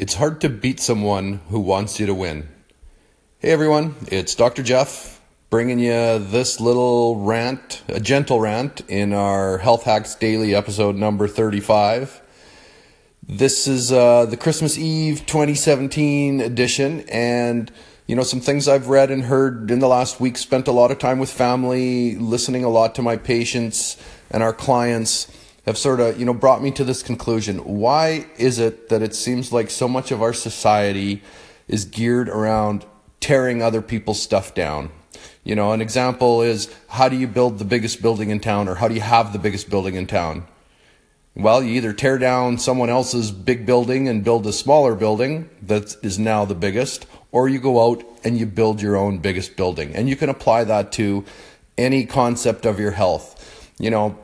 It's hard to beat someone who wants you to win. Hey everyone, it's Dr. Jeff bringing you this little rant, a gentle rant, in our Health Hacks Daily episode number 35. This is uh, the Christmas Eve 2017 edition, and you know, some things I've read and heard in the last week, spent a lot of time with family, listening a lot to my patients and our clients have sort of, you know, brought me to this conclusion. Why is it that it seems like so much of our society is geared around tearing other people's stuff down? You know, an example is how do you build the biggest building in town or how do you have the biggest building in town? Well, you either tear down someone else's big building and build a smaller building that is now the biggest, or you go out and you build your own biggest building. And you can apply that to any concept of your health. You know,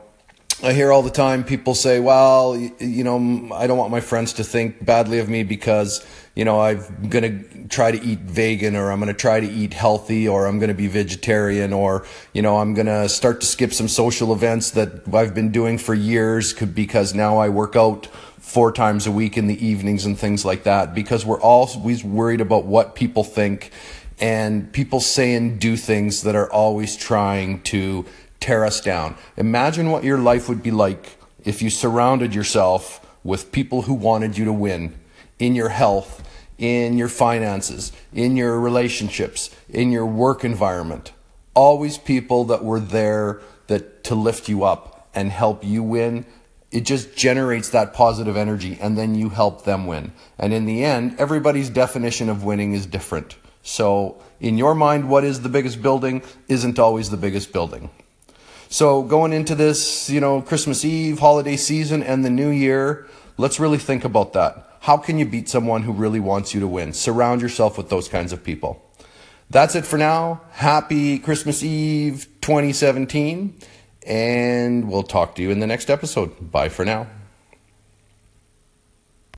I hear all the time people say, well, you know, I don't want my friends to think badly of me because, you know, I'm going to try to eat vegan or I'm going to try to eat healthy or I'm going to be vegetarian or, you know, I'm going to start to skip some social events that I've been doing for years because now I work out four times a week in the evenings and things like that. Because we're always worried about what people think and people say and do things that are always trying to tear us down. Imagine what your life would be like if you surrounded yourself with people who wanted you to win in your health, in your finances, in your relationships, in your work environment. Always people that were there that to lift you up and help you win. It just generates that positive energy and then you help them win. And in the end, everybody's definition of winning is different. So in your mind, what is the biggest building isn't always the biggest building. So going into this, you know, Christmas Eve, holiday season, and the new year, let's really think about that. How can you beat someone who really wants you to win? Surround yourself with those kinds of people. That's it for now. Happy Christmas Eve 2017, and we'll talk to you in the next episode. Bye for now.